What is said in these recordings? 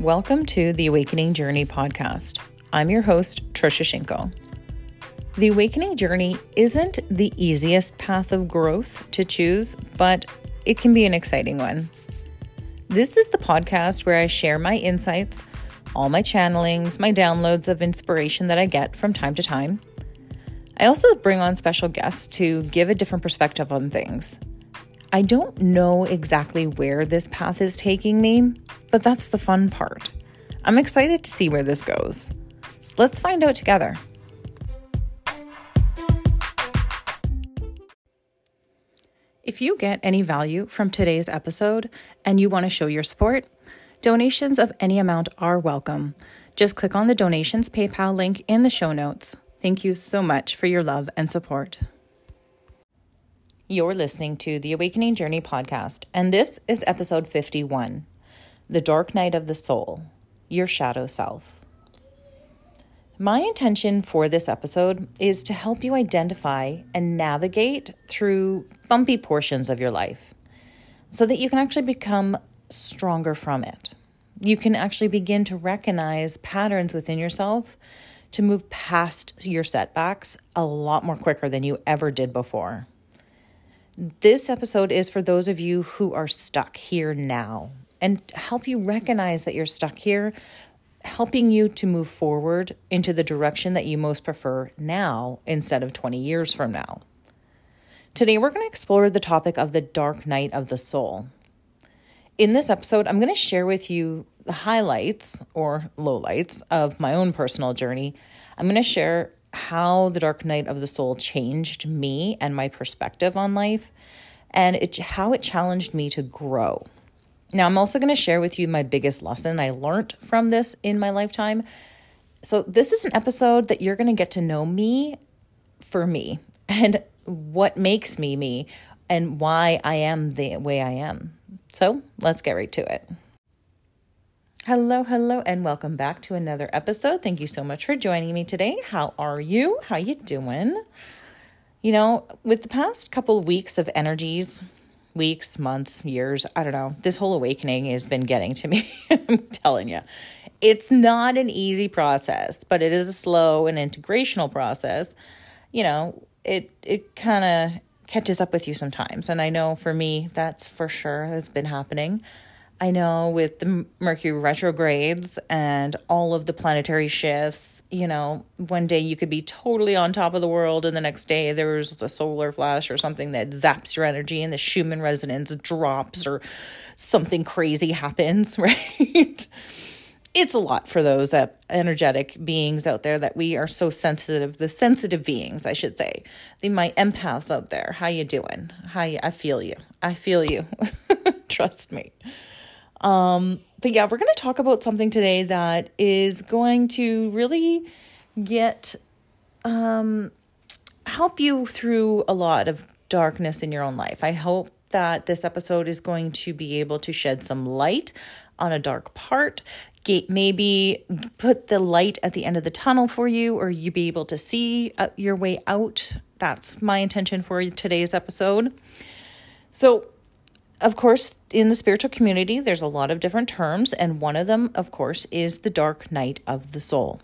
Welcome to the Awakening Journey podcast. I'm your host, Trisha Shinko. The awakening journey isn't the easiest path of growth to choose, but it can be an exciting one. This is the podcast where I share my insights, all my channelings, my downloads of inspiration that I get from time to time. I also bring on special guests to give a different perspective on things. I don't know exactly where this path is taking me, but that's the fun part. I'm excited to see where this goes. Let's find out together. If you get any value from today's episode and you want to show your support, donations of any amount are welcome. Just click on the donations PayPal link in the show notes. Thank you so much for your love and support. You're listening to the Awakening Journey podcast, and this is episode 51 The Dark Night of the Soul, Your Shadow Self. My intention for this episode is to help you identify and navigate through bumpy portions of your life so that you can actually become stronger from it. You can actually begin to recognize patterns within yourself to move past your setbacks a lot more quicker than you ever did before. This episode is for those of you who are stuck here now and help you recognize that you're stuck here helping you to move forward into the direction that you most prefer now instead of 20 years from now. Today, we're going to explore the topic of the dark night of the soul. In this episode, I'm going to share with you the highlights or lowlights of my own personal journey. I'm going to share how the dark night of the soul changed me and my perspective on life and it, how it challenged me to grow. Now, I'm also going to share with you my biggest lesson I learned from this in my lifetime. So, this is an episode that you're going to get to know me for me and what makes me me and why I am the way I am. So, let's get right to it. Hello, hello, and welcome back to another episode. Thank you so much for joining me today. How are you? How you doing? You know, with the past couple of weeks of energies weeks, months, years, I don't know. This whole awakening has been getting to me. I'm telling you. It's not an easy process, but it is a slow and integrational process. You know, it it kind of catches up with you sometimes. And I know for me that's for sure has been happening. I know with the Mercury retrogrades and all of the planetary shifts, you know, one day you could be totally on top of the world, and the next day there's a solar flash or something that zaps your energy, and the Schumann resonance drops, or something crazy happens, right? it's a lot for those that energetic beings out there that we are so sensitive the sensitive beings i should say. The my empaths out there how you doing? How you i feel you. I feel you. Trust me um, but yeah, we're going to talk about something today that is going to really get um, help you through a lot of darkness in your own life. I hope that this episode is going to be able to shed some light on a dark part, maybe put the light at the end of the tunnel for you, or you be able to see uh, your way out. That's my intention for today's episode. So, of course, in the spiritual community, there's a lot of different terms, and one of them, of course, is the dark night of the soul.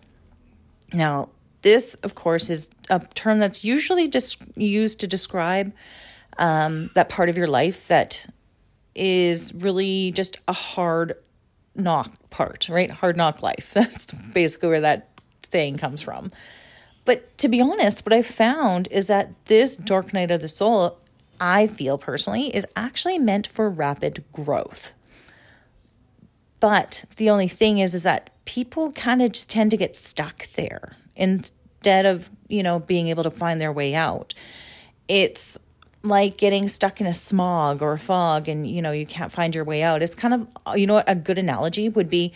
Now, this, of course, is a term that's usually just used to describe um, that part of your life that is really just a hard knock part, right? Hard knock life. That's basically where that saying comes from. But to be honest, what I found is that this dark night of the soul I feel personally is actually meant for rapid growth. But the only thing is is that people kind of just tend to get stuck there instead of, you know, being able to find their way out. It's like getting stuck in a smog or a fog and you know you can't find your way out. It's kind of you know a good analogy would be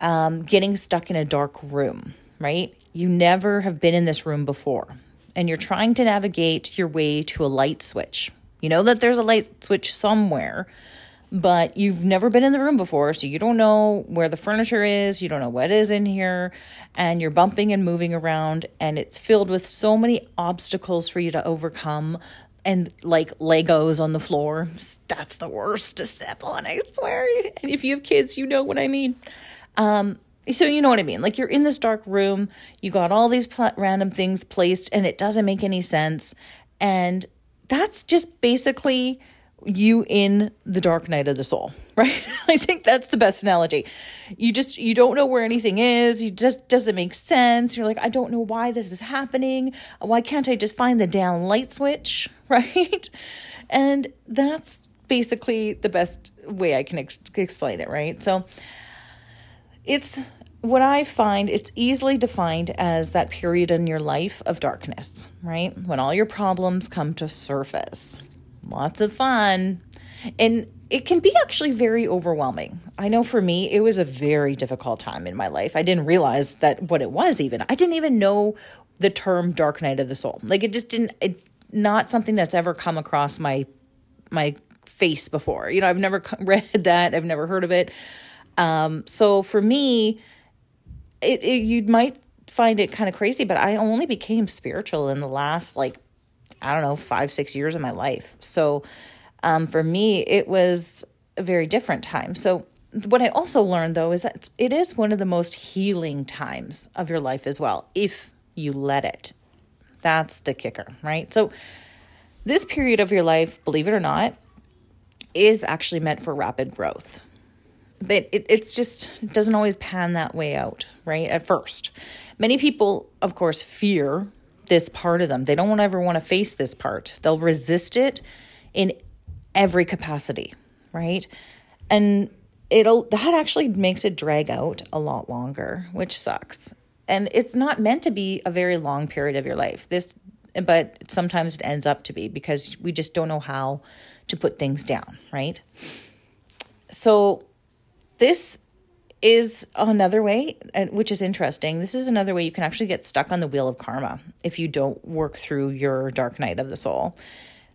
um, getting stuck in a dark room, right? You never have been in this room before and you're trying to navigate your way to a light switch. You know that there's a light switch somewhere, but you've never been in the room before, so you don't know where the furniture is, you don't know what is in here, and you're bumping and moving around, and it's filled with so many obstacles for you to overcome. And like Legos on the floor, that's the worst to step on, I swear. And if you have kids, you know what I mean. Um, so you know what I mean? Like you're in this dark room, you got all these pl- random things placed, and it doesn't make any sense. And that's just basically you in the dark night of the soul, right? I think that's the best analogy. You just you don't know where anything is. You just doesn't make sense. You're like, I don't know why this is happening. Why can't I just find the down light switch, right? And that's basically the best way I can ex- explain it, right? So it's what I find it's easily defined as that period in your life of darkness, right? When all your problems come to surface. Lots of fun. And it can be actually very overwhelming. I know for me, it was a very difficult time in my life. I didn't realize that what it was even. I didn't even know the term dark night of the soul. Like it just didn't it not something that's ever come across my my face before. You know, I've never read that. I've never heard of it. Um, so for me, it, it you might find it kind of crazy, but I only became spiritual in the last like I don't know five six years of my life. So um, for me, it was a very different time. So what I also learned though is that it is one of the most healing times of your life as well, if you let it. That's the kicker, right? So this period of your life, believe it or not, is actually meant for rapid growth but it, it's just doesn't always pan that way out right at first. Many people of course fear this part of them. They don't ever want to face this part. They'll resist it in every capacity right? And it'll that actually makes it drag out a lot longer which sucks. And it's not meant to be a very long period of your life. This but sometimes it ends up to be because we just don't know how to put things down right? So this is another way, which is interesting. This is another way you can actually get stuck on the wheel of karma if you don't work through your dark night of the soul.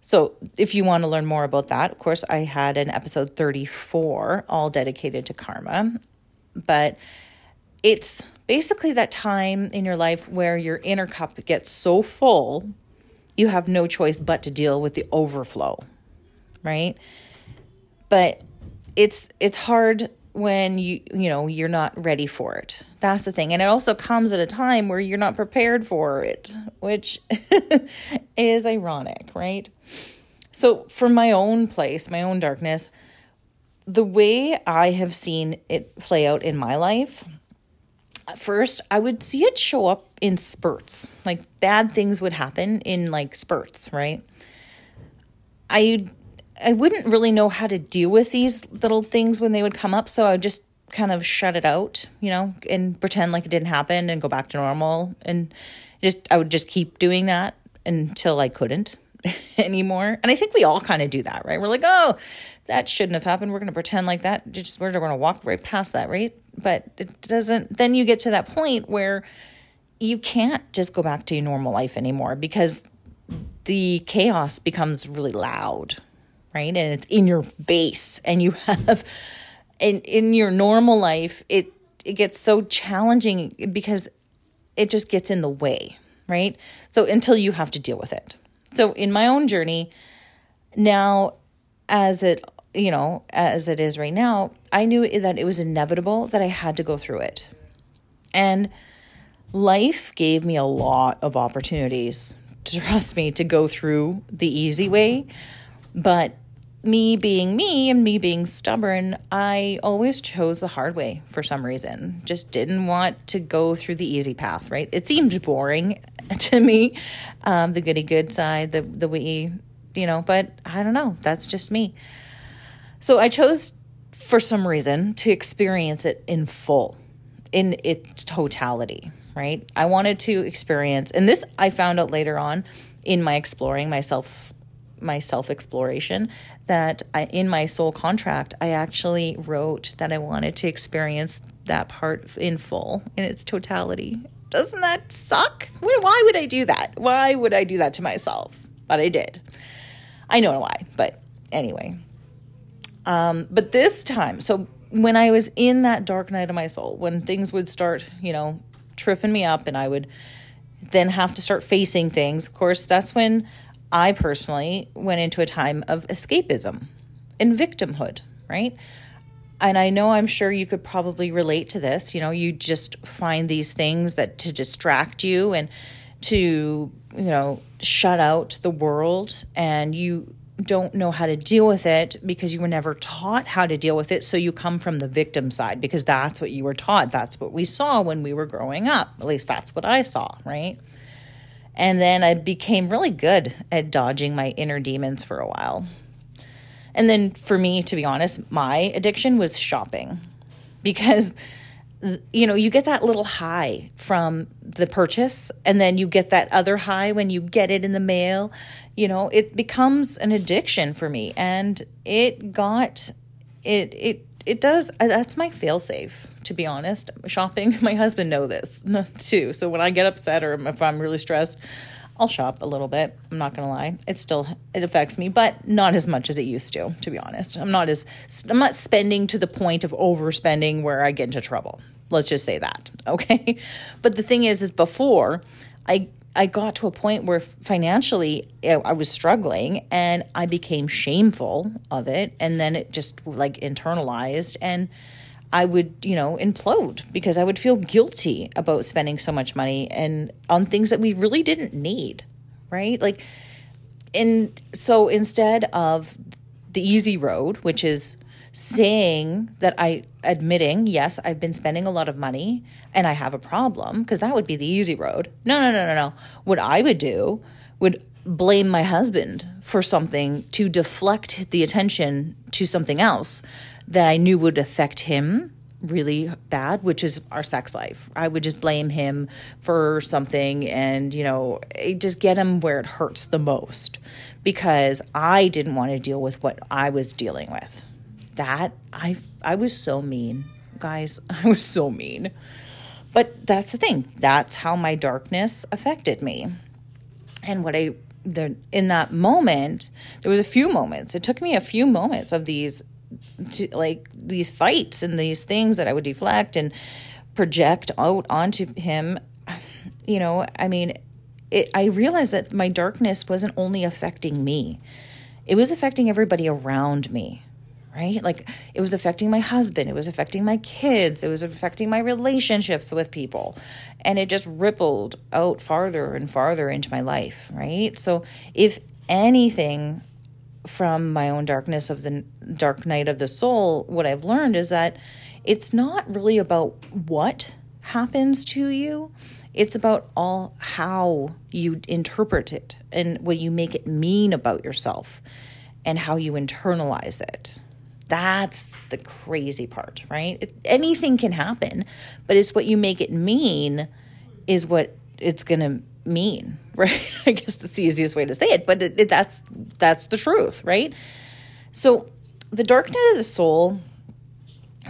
So, if you want to learn more about that, of course, I had an episode 34 all dedicated to karma. But it's basically that time in your life where your inner cup gets so full, you have no choice but to deal with the overflow, right? But it's it's hard when you you know you're not ready for it. That's the thing. And it also comes at a time where you're not prepared for it which is ironic right? So for my own place my own darkness the way i have seen it play out in my life first i would see it show up in spurts. Like bad things would happen in like spurts right? I I wouldn't really know how to deal with these little things when they would come up, so I would just kind of shut it out, you know, and pretend like it didn't happen and go back to normal and just I would just keep doing that until I couldn't anymore. And I think we all kind of do that, right? We're like, "Oh, that shouldn't have happened. We're going to pretend like that. Just we're going to walk right past that, right?" But it doesn't then you get to that point where you can't just go back to your normal life anymore because the chaos becomes really loud right? And it's in your face and you have in in your normal life it it gets so challenging because it just gets in the way, right? So until you have to deal with it. So in my own journey now as it you know, as it is right now, I knew that it was inevitable that I had to go through it. And life gave me a lot of opportunities, trust me, to go through the easy way. But me being me and me being stubborn, I always chose the hard way for some reason. Just didn't want to go through the easy path, right? It seemed boring to me, um, the goody good side, the the we, you know. But I don't know. That's just me. So I chose for some reason to experience it in full, in its totality, right? I wanted to experience, and this I found out later on in my exploring myself my self exploration that I, in my soul contract, I actually wrote that I wanted to experience that part in full in its totality. Doesn't that suck? Why would I do that? Why would I do that to myself? But I did. I know why, but anyway. Um, but this time, so when I was in that dark night of my soul, when things would start, you know, tripping me up and I would then have to start facing things, of course, that's when I personally went into a time of escapism and victimhood, right? and I know I'm sure you could probably relate to this. You know, you just find these things that to distract you and to, you know, shut out the world and you don't know how to deal with it because you were never taught how to deal with it. So you come from the victim side because that's what you were taught. That's what we saw when we were growing up. At least that's what I saw, right? And then I became really good at dodging my inner demons for a while. And then for me, to be honest, my addiction was shopping because you know, you get that little high from the purchase, and then you get that other high when you get it in the mail. You know, it becomes an addiction for me, and it got it it it does. Uh, that's my failsafe, to be honest. Shopping. My husband know this too. So when I get upset or if I'm really stressed, I'll shop a little bit. I'm not gonna lie. It still it affects me, but not as much as it used to. To be honest, I'm not as I'm not spending to the point of overspending where I get into trouble. Let's just say that, okay? But the thing is, is before I I got to a point where financially I was struggling and I became shameful of it, and then it just like internalized and I would, you know, implode because I would feel guilty about spending so much money and on things that we really didn't need, right? Like, and so instead of the easy road, which is saying that I admitting, yes, I've been spending a lot of money and I have a problem, because that would be the easy road. No, no, no, no, no. What I would do would blame my husband for something to deflect the attention to something else that I knew would affect him really bad, which is our sex life. I would just blame him for something and, you know, just get him where it hurts the most because I didn't want to deal with what I was dealing with. That I I was so mean. Guys, I was so mean. But that's the thing. That's how my darkness affected me. And what I the in that moment, there was a few moments. It took me a few moments of these to, like these fights and these things that I would deflect and project out onto him. You know, I mean, it, I realized that my darkness wasn't only affecting me; it was affecting everybody around me. Right? Like it was affecting my husband, it was affecting my kids, it was affecting my relationships with people. And it just rippled out farther and farther into my life, right? So if anything from my own darkness of the dark night of the soul, what I've learned is that it's not really about what happens to you. It's about all how you interpret it and what you make it mean about yourself and how you internalize it. That's the crazy part, right? It, anything can happen, but it's what you make it mean is what it's going to mean, right? I guess that's the easiest way to say it, but it, it, that's that's the truth, right? So the dark night of the soul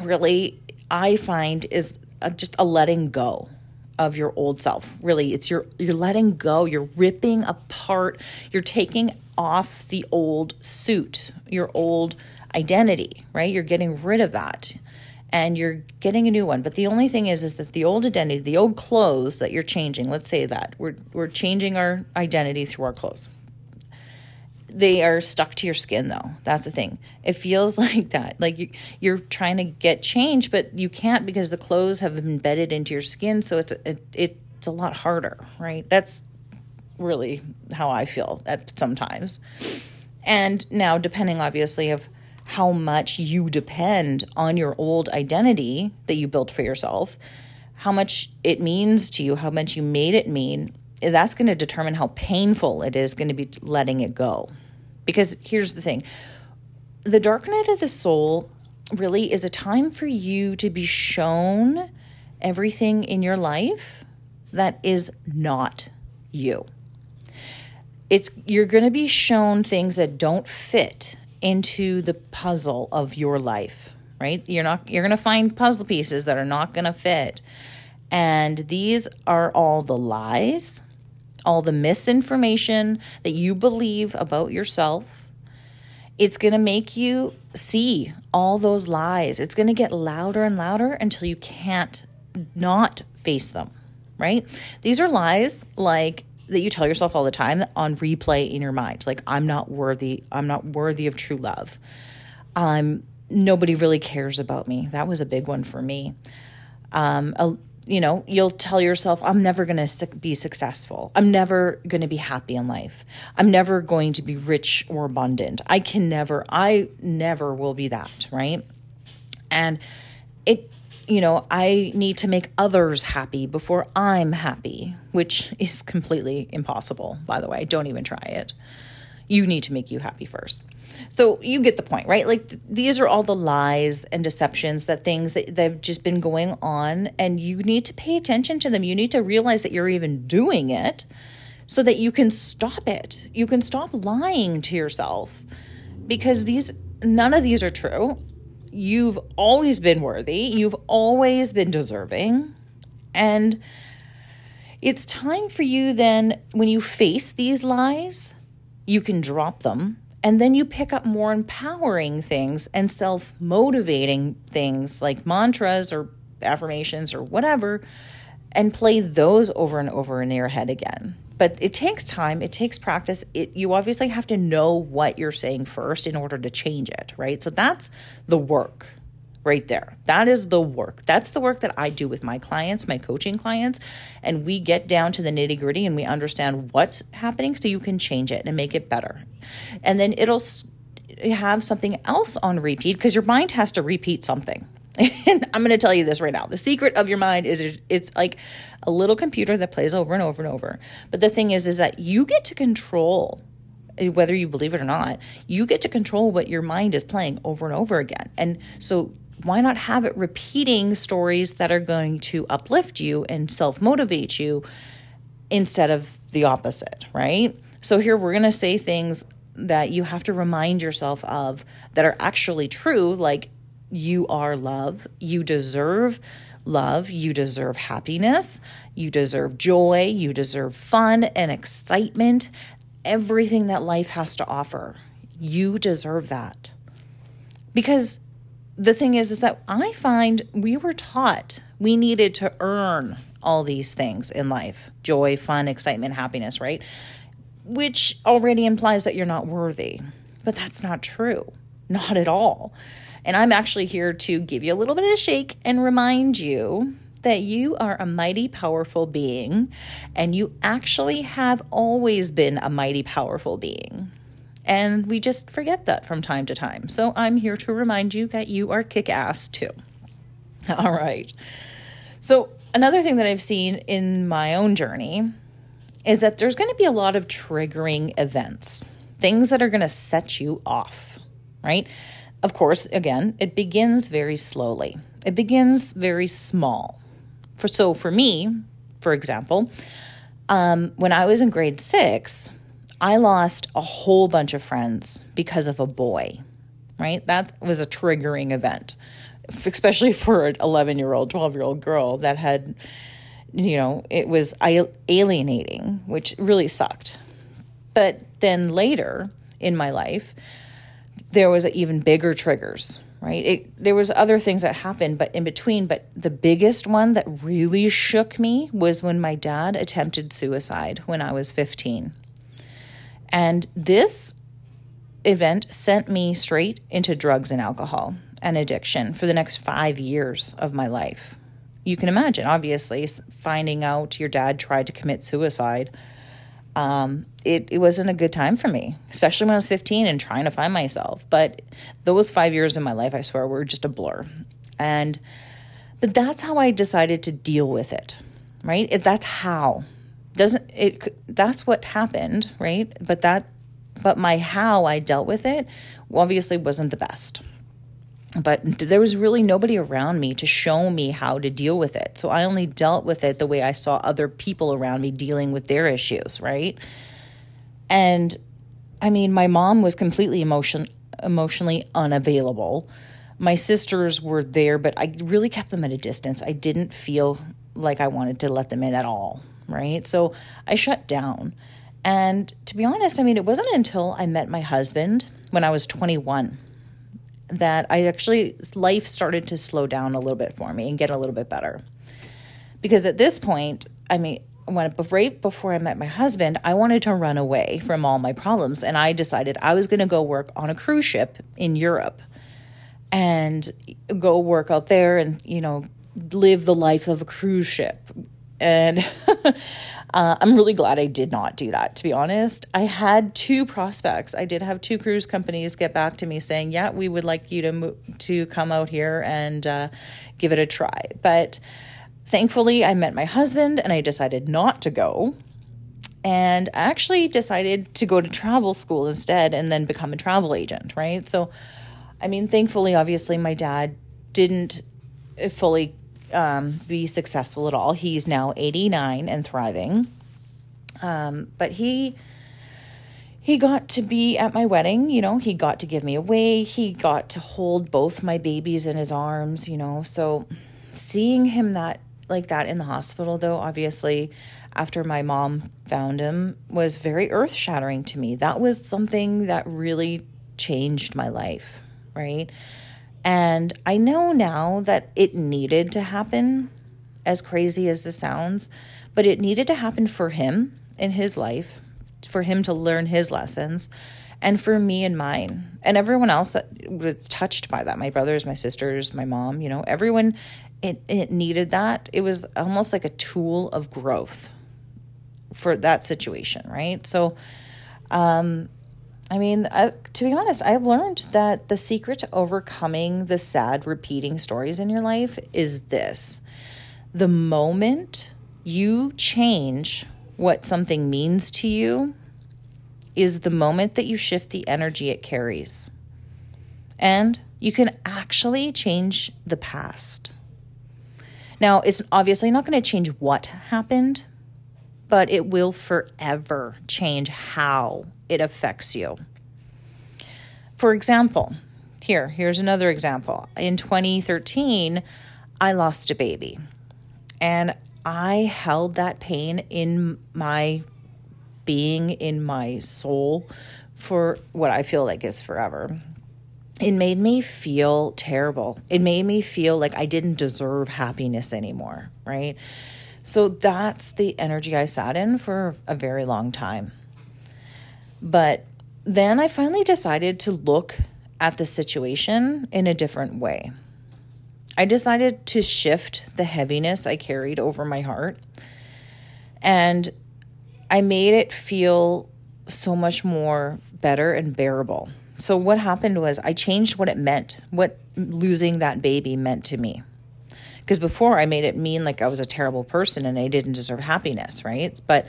really I find is a, just a letting go of your old self. Really, it's your you're letting go, you're ripping apart, you're taking off the old suit, your old identity, right? You're getting rid of that and you're getting a new one. But the only thing is, is that the old identity, the old clothes that you're changing, let's say that we're, we're changing our identity through our clothes. They are stuck to your skin though. That's the thing. It feels like that. Like you, you're trying to get change, but you can't because the clothes have embedded into your skin. So it's, it, it's a lot harder, right? That's really how I feel at sometimes. And now, depending obviously of how much you depend on your old identity that you built for yourself, how much it means to you, how much you made it mean, that's going to determine how painful it is going to be letting it go. Because here's the thing the dark night of the soul really is a time for you to be shown everything in your life that is not you. It's you're going to be shown things that don't fit into the puzzle of your life, right? You're not you're going to find puzzle pieces that are not going to fit. And these are all the lies, all the misinformation that you believe about yourself. It's going to make you see all those lies. It's going to get louder and louder until you can't not face them, right? These are lies like that you tell yourself all the time on replay in your mind like i'm not worthy i'm not worthy of true love i'm nobody really cares about me. That was a big one for me. Um, a, you know, you'll tell yourself, I'm never going to be successful. I'm never going to be happy in life. I'm never going to be rich or abundant. I can never, I never will be that, right? And it, you know, I need to make others happy before I'm happy, which is completely impossible, by the way. Don't even try it. You need to make you happy first. So you get the point, right? Like th- these are all the lies and deceptions that things that, have just been going on, and you need to pay attention to them. You need to realize that you're even doing it so that you can stop it. You can stop lying to yourself because these none of these are true. You've always been worthy, you've always been deserving, and it's time for you then when you face these lies, you can drop them and then you pick up more empowering things and self motivating things like mantras or affirmations or whatever, and play those over and over in your head again. But it takes time, it takes practice. It, you obviously have to know what you're saying first in order to change it, right? So that's the work right there. That is the work. That's the work that I do with my clients, my coaching clients. And we get down to the nitty gritty and we understand what's happening so you can change it and make it better. And then it'll have something else on repeat because your mind has to repeat something. And I'm going to tell you this right now. The secret of your mind is it's like a little computer that plays over and over and over. But the thing is is that you get to control eh, whether you believe it or not, you get to control what your mind is playing over and over again. And so why not have it repeating stories that are going to uplift you and self motivate you instead of the opposite, right? So, here we're going to say things that you have to remind yourself of that are actually true, like you are love, you deserve love, you deserve happiness, you deserve joy, you deserve fun and excitement, everything that life has to offer. You deserve that. Because the thing is is that I find we were taught we needed to earn all these things in life joy, fun, excitement, happiness, right? Which already implies that you're not worthy. But that's not true. Not at all. And I'm actually here to give you a little bit of a shake and remind you that you are a mighty powerful being and you actually have always been a mighty powerful being. And we just forget that from time to time. So I'm here to remind you that you are kick ass too. All right. So, another thing that I've seen in my own journey is that there's going to be a lot of triggering events, things that are going to set you off, right? Of course, again, it begins very slowly. It begins very small. For so for me, for example, um, when I was in grade six, I lost a whole bunch of friends because of a boy, right? That was a triggering event, especially for an 11 year old, 12 year old girl that had, you know, it was alienating, which really sucked. But then later in my life, there was even bigger triggers, right? It, there was other things that happened, but in between. But the biggest one that really shook me was when my dad attempted suicide when I was 15. And this event sent me straight into drugs and alcohol and addiction for the next five years of my life. You can imagine, obviously, finding out your dad tried to commit suicide. Um, it, it wasn't a good time for me, especially when I was 15 and trying to find myself. But those five years in my life, I swear, were just a blur. And, but that's how I decided to deal with it, right? It, that's how doesn't it that's what happened right but that but my how i dealt with it obviously wasn't the best but there was really nobody around me to show me how to deal with it so i only dealt with it the way i saw other people around me dealing with their issues right and i mean my mom was completely emotion emotionally unavailable my sisters were there but i really kept them at a distance i didn't feel like i wanted to let them in at all right? So I shut down. And to be honest, I mean, it wasn't until I met my husband when I was 21 that I actually, life started to slow down a little bit for me and get a little bit better. Because at this point, I mean, when right before I met my husband, I wanted to run away from all my problems, and I decided I was going to go work on a cruise ship in Europe. and go work out there and, you know, live the life of a cruise ship. And uh, I'm really glad I did not do that, to be honest. I had two prospects. I did have two cruise companies get back to me saying, yeah, we would like you to, mo- to come out here and uh, give it a try. But thankfully, I met my husband and I decided not to go and I actually decided to go to travel school instead and then become a travel agent, right? So, I mean, thankfully, obviously, my dad didn't fully um, be successful at all. He's now 89 and thriving. Um, but he he got to be at my wedding, you know, he got to give me away. He got to hold both my babies in his arms, you know. So seeing him that like that in the hospital though, obviously after my mom found him was very earth shattering to me. That was something that really changed my life, right? And I know now that it needed to happen, as crazy as this sounds, but it needed to happen for him in his life, for him to learn his lessons, and for me and mine, and everyone else that was touched by that my brothers, my sisters, my mom, you know, everyone, it, it needed that. It was almost like a tool of growth for that situation, right? So, um, I mean, I, to be honest, I've learned that the secret to overcoming the sad repeating stories in your life is this the moment you change what something means to you is the moment that you shift the energy it carries. And you can actually change the past. Now, it's obviously not going to change what happened, but it will forever change how it affects you. For example, here, here's another example. In 2013, I lost a baby. And I held that pain in my being, in my soul, for what I feel like is forever. It made me feel terrible. It made me feel like I didn't deserve happiness anymore, right? So that's the energy I sat in for a very long time. But then I finally decided to look at the situation in a different way. I decided to shift the heaviness I carried over my heart and I made it feel so much more better and bearable. So, what happened was I changed what it meant, what losing that baby meant to me. Because before I made it mean like I was a terrible person and I didn't deserve happiness, right? But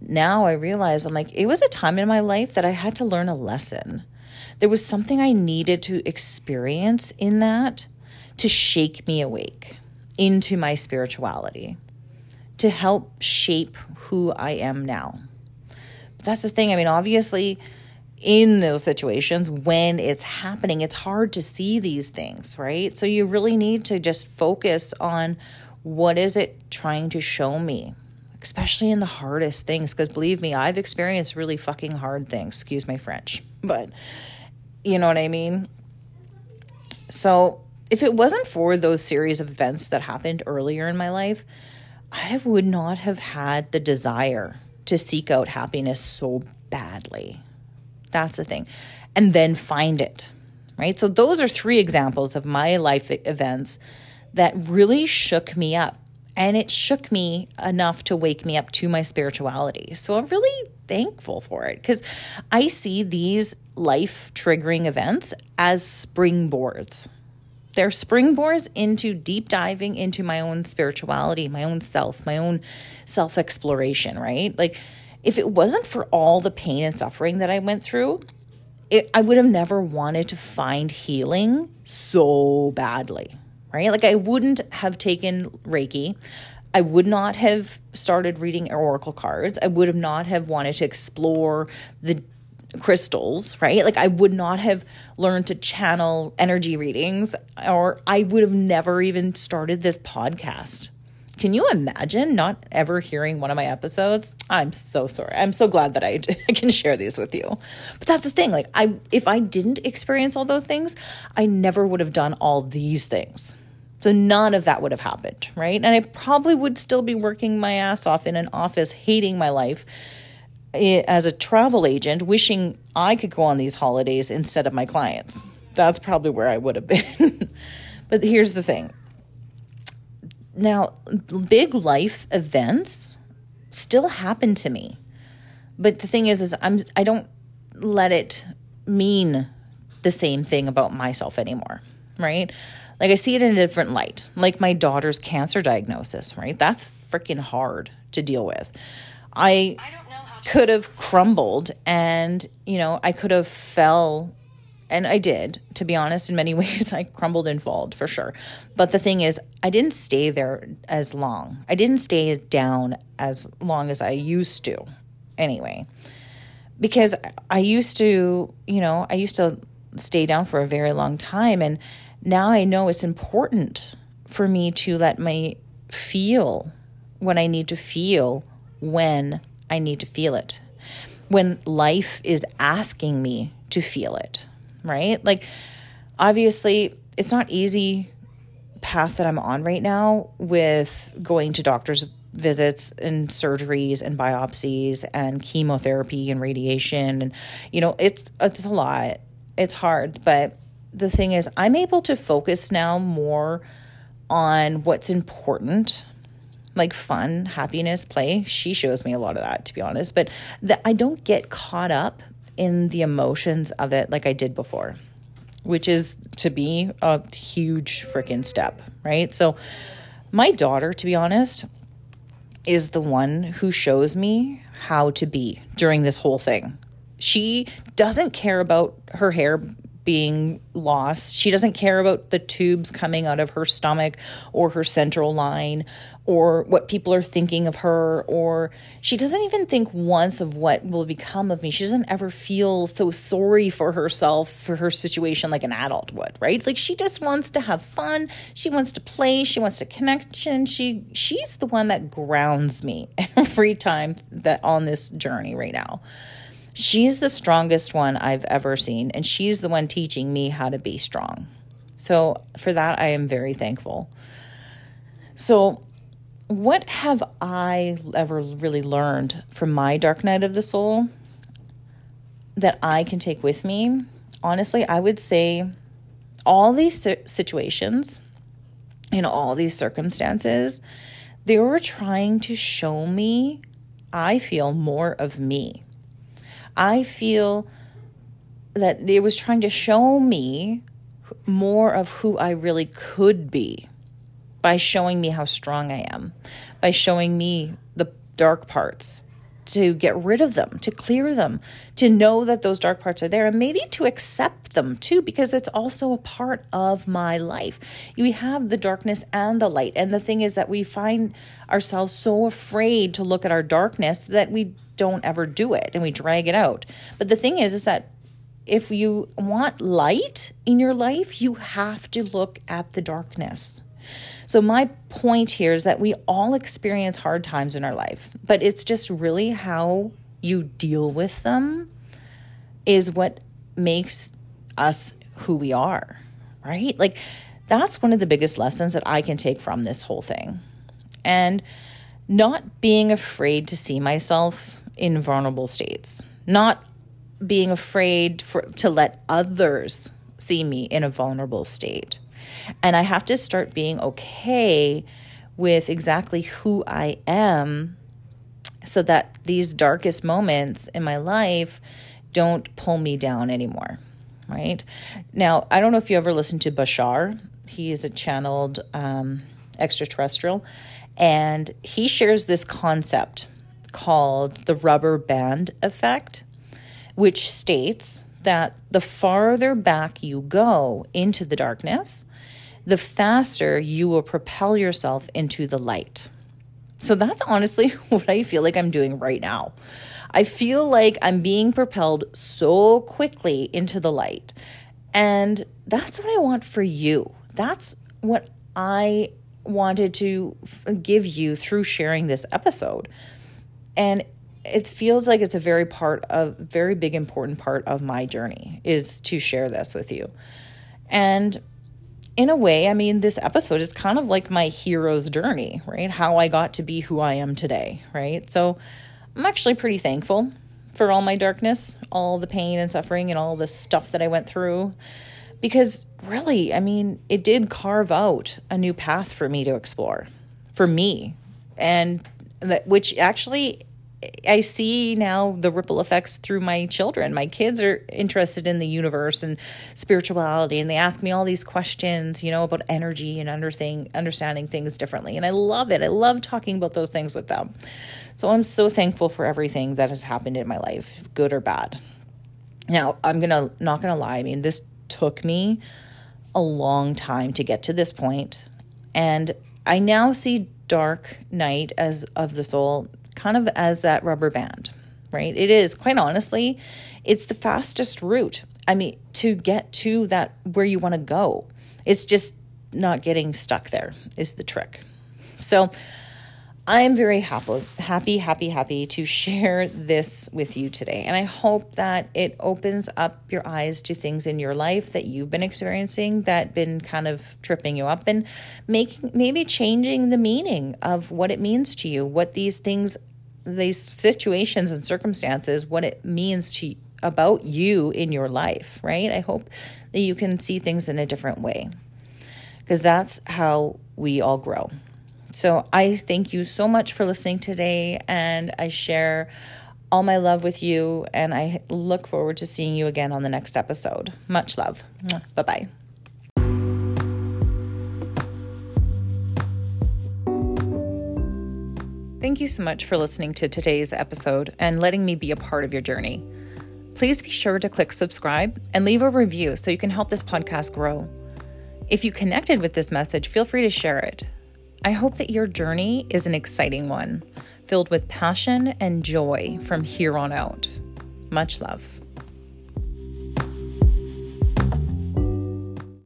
now I realize I'm like, it was a time in my life that I had to learn a lesson. There was something I needed to experience in that to shake me awake into my spirituality, to help shape who I am now. But that's the thing. I mean, obviously, in those situations when it's happening it's hard to see these things right? So you really need to just focus on what is it trying to show me especially in the hardest things because believe me i've experienced really fucking hard things excuse my french but you know what i mean? So if it wasn't for those series of events that happened earlier in my life i would not have had the desire to seek out happiness so badly that's the thing. And then find it, right? So, those are three examples of my life events that really shook me up. And it shook me enough to wake me up to my spirituality. So, I'm really thankful for it because I see these life triggering events as springboards. They're springboards into deep diving into my own spirituality, my own self, my own self exploration, right? Like, if it wasn't for all the pain and suffering that I went through, it, I would have never wanted to find healing so badly, right? Like I wouldn't have taken Reiki. I would not have started reading oracle cards. I would have not have wanted to explore the crystals, right? Like I would not have learned to channel energy readings or I would have never even started this podcast. Can you imagine not ever hearing one of my episodes? I'm so sorry. I'm so glad that I, I can share these with you. But that's the thing. Like I if I didn't experience all those things, I never would have done all these things. So none of that would have happened, right? And I probably would still be working my ass off in an office, hating my life eh, as a travel agent, wishing I could go on these holidays instead of my clients. that's probably where I would have been. but here's the thing. Now, big life events still happen to me. But the thing is is I'm I don't let it mean the same thing about myself anymore, right? Like I see it in a different light. Like my daughter's cancer diagnosis, right? That's freaking hard to deal with. I, I could have crumbled and, you know, I could have fell and I did, to be honest, in many ways, I crumbled and falled for sure. But the thing is, I didn't stay there as long. I didn't stay down as long as I used to, anyway. Because I used to, you know, I used to stay down for a very long time. And now I know it's important for me to let me feel what I need to feel when I need to feel it. When life is asking me to feel it, right? Like, obviously, it's not easy path that I'm on right now with going to doctor's visits and surgeries and biopsies and chemotherapy and radiation and you know it's it's a lot it's hard but the thing is I'm able to focus now more on what's important like fun, happiness, play. She shows me a lot of that, to be honest. But that I don't get caught up in the emotions of it like I did before, which is to be a huge freaking step, right? So, my daughter, to be honest, is the one who shows me how to be during this whole thing. She doesn't care about her hair being lost. She doesn't care about the tubes coming out of her stomach or her central line or what people are thinking of her, or she doesn't even think once of what will become of me. She doesn't ever feel so sorry for herself for her situation like an adult would, right? Like she just wants to have fun. She wants to play. She wants to connection. She she's the one that grounds me every time that on this journey right now. She's the strongest one I've ever seen, and she's the one teaching me how to be strong. So for that, I am very thankful. So what have I ever really learned from my dark night of the soul that I can take with me? Honestly, I would say all these situations in all these circumstances, they were trying to show me, I feel, more of me. I feel that it was trying to show me more of who I really could be by showing me how strong I am, by showing me the dark parts, to get rid of them, to clear them, to know that those dark parts are there, and maybe to accept them too, because it's also a part of my life. We have the darkness and the light. And the thing is that we find ourselves so afraid to look at our darkness that we don't ever do it and we drag it out. But the thing is, is that if you want light in your life, you have to look at the darkness. So, my point here is that we all experience hard times in our life, but it's just really how you deal with them is what makes us who we are, right? Like, that's one of the biggest lessons that I can take from this whole thing. And not being afraid to see myself in vulnerable states, not being afraid for, to let others see me in a vulnerable state. And I have to start being okay with exactly who I am so that these darkest moments in my life don't pull me down anymore. Right now, I don't know if you ever listened to Bashar. He is a channeled um, extraterrestrial, and he shares this concept called the rubber band effect, which states that the farther back you go into the darkness, the faster you will propel yourself into the light. So that's honestly what I feel like I'm doing right now. I feel like I'm being propelled so quickly into the light. And that's what I want for you. That's what I wanted to give you through sharing this episode. And it feels like it's a very part of very big important part of my journey is to share this with you. And in a way, I mean, this episode is kind of like my hero's journey, right? How I got to be who I am today, right? So I'm actually pretty thankful for all my darkness, all the pain and suffering, and all the stuff that I went through. Because really, I mean, it did carve out a new path for me to explore, for me, and that which actually I see now the ripple effects through my children. My kids are interested in the universe and spirituality, and they ask me all these questions, you know, about energy and under thing, understanding things differently. And I love it. I love talking about those things with them. So I'm so thankful for everything that has happened in my life, good or bad. Now, I'm gonna not gonna lie. I mean, this took me a long time to get to this point, and I now see dark night as of the soul kind of as that rubber band, right? It is, quite honestly, it's the fastest route. I mean, to get to that where you want to go. It's just not getting stuck there is the trick. So I am very happy, happy, happy, happy to share this with you today. And I hope that it opens up your eyes to things in your life that you've been experiencing that been kind of tripping you up and making maybe changing the meaning of what it means to you, what these things, these situations and circumstances, what it means to about you in your life, right? I hope that you can see things in a different way. Because that's how we all grow. So I thank you so much for listening today, and I share all my love with you, and I look forward to seeing you again on the next episode. Much love. Bye bye Thank you so much for listening to today's episode and letting me be a part of your journey. Please be sure to click subscribe and leave a review so you can help this podcast grow. If you connected with this message, feel free to share it. I hope that your journey is an exciting one, filled with passion and joy from here on out. Much love.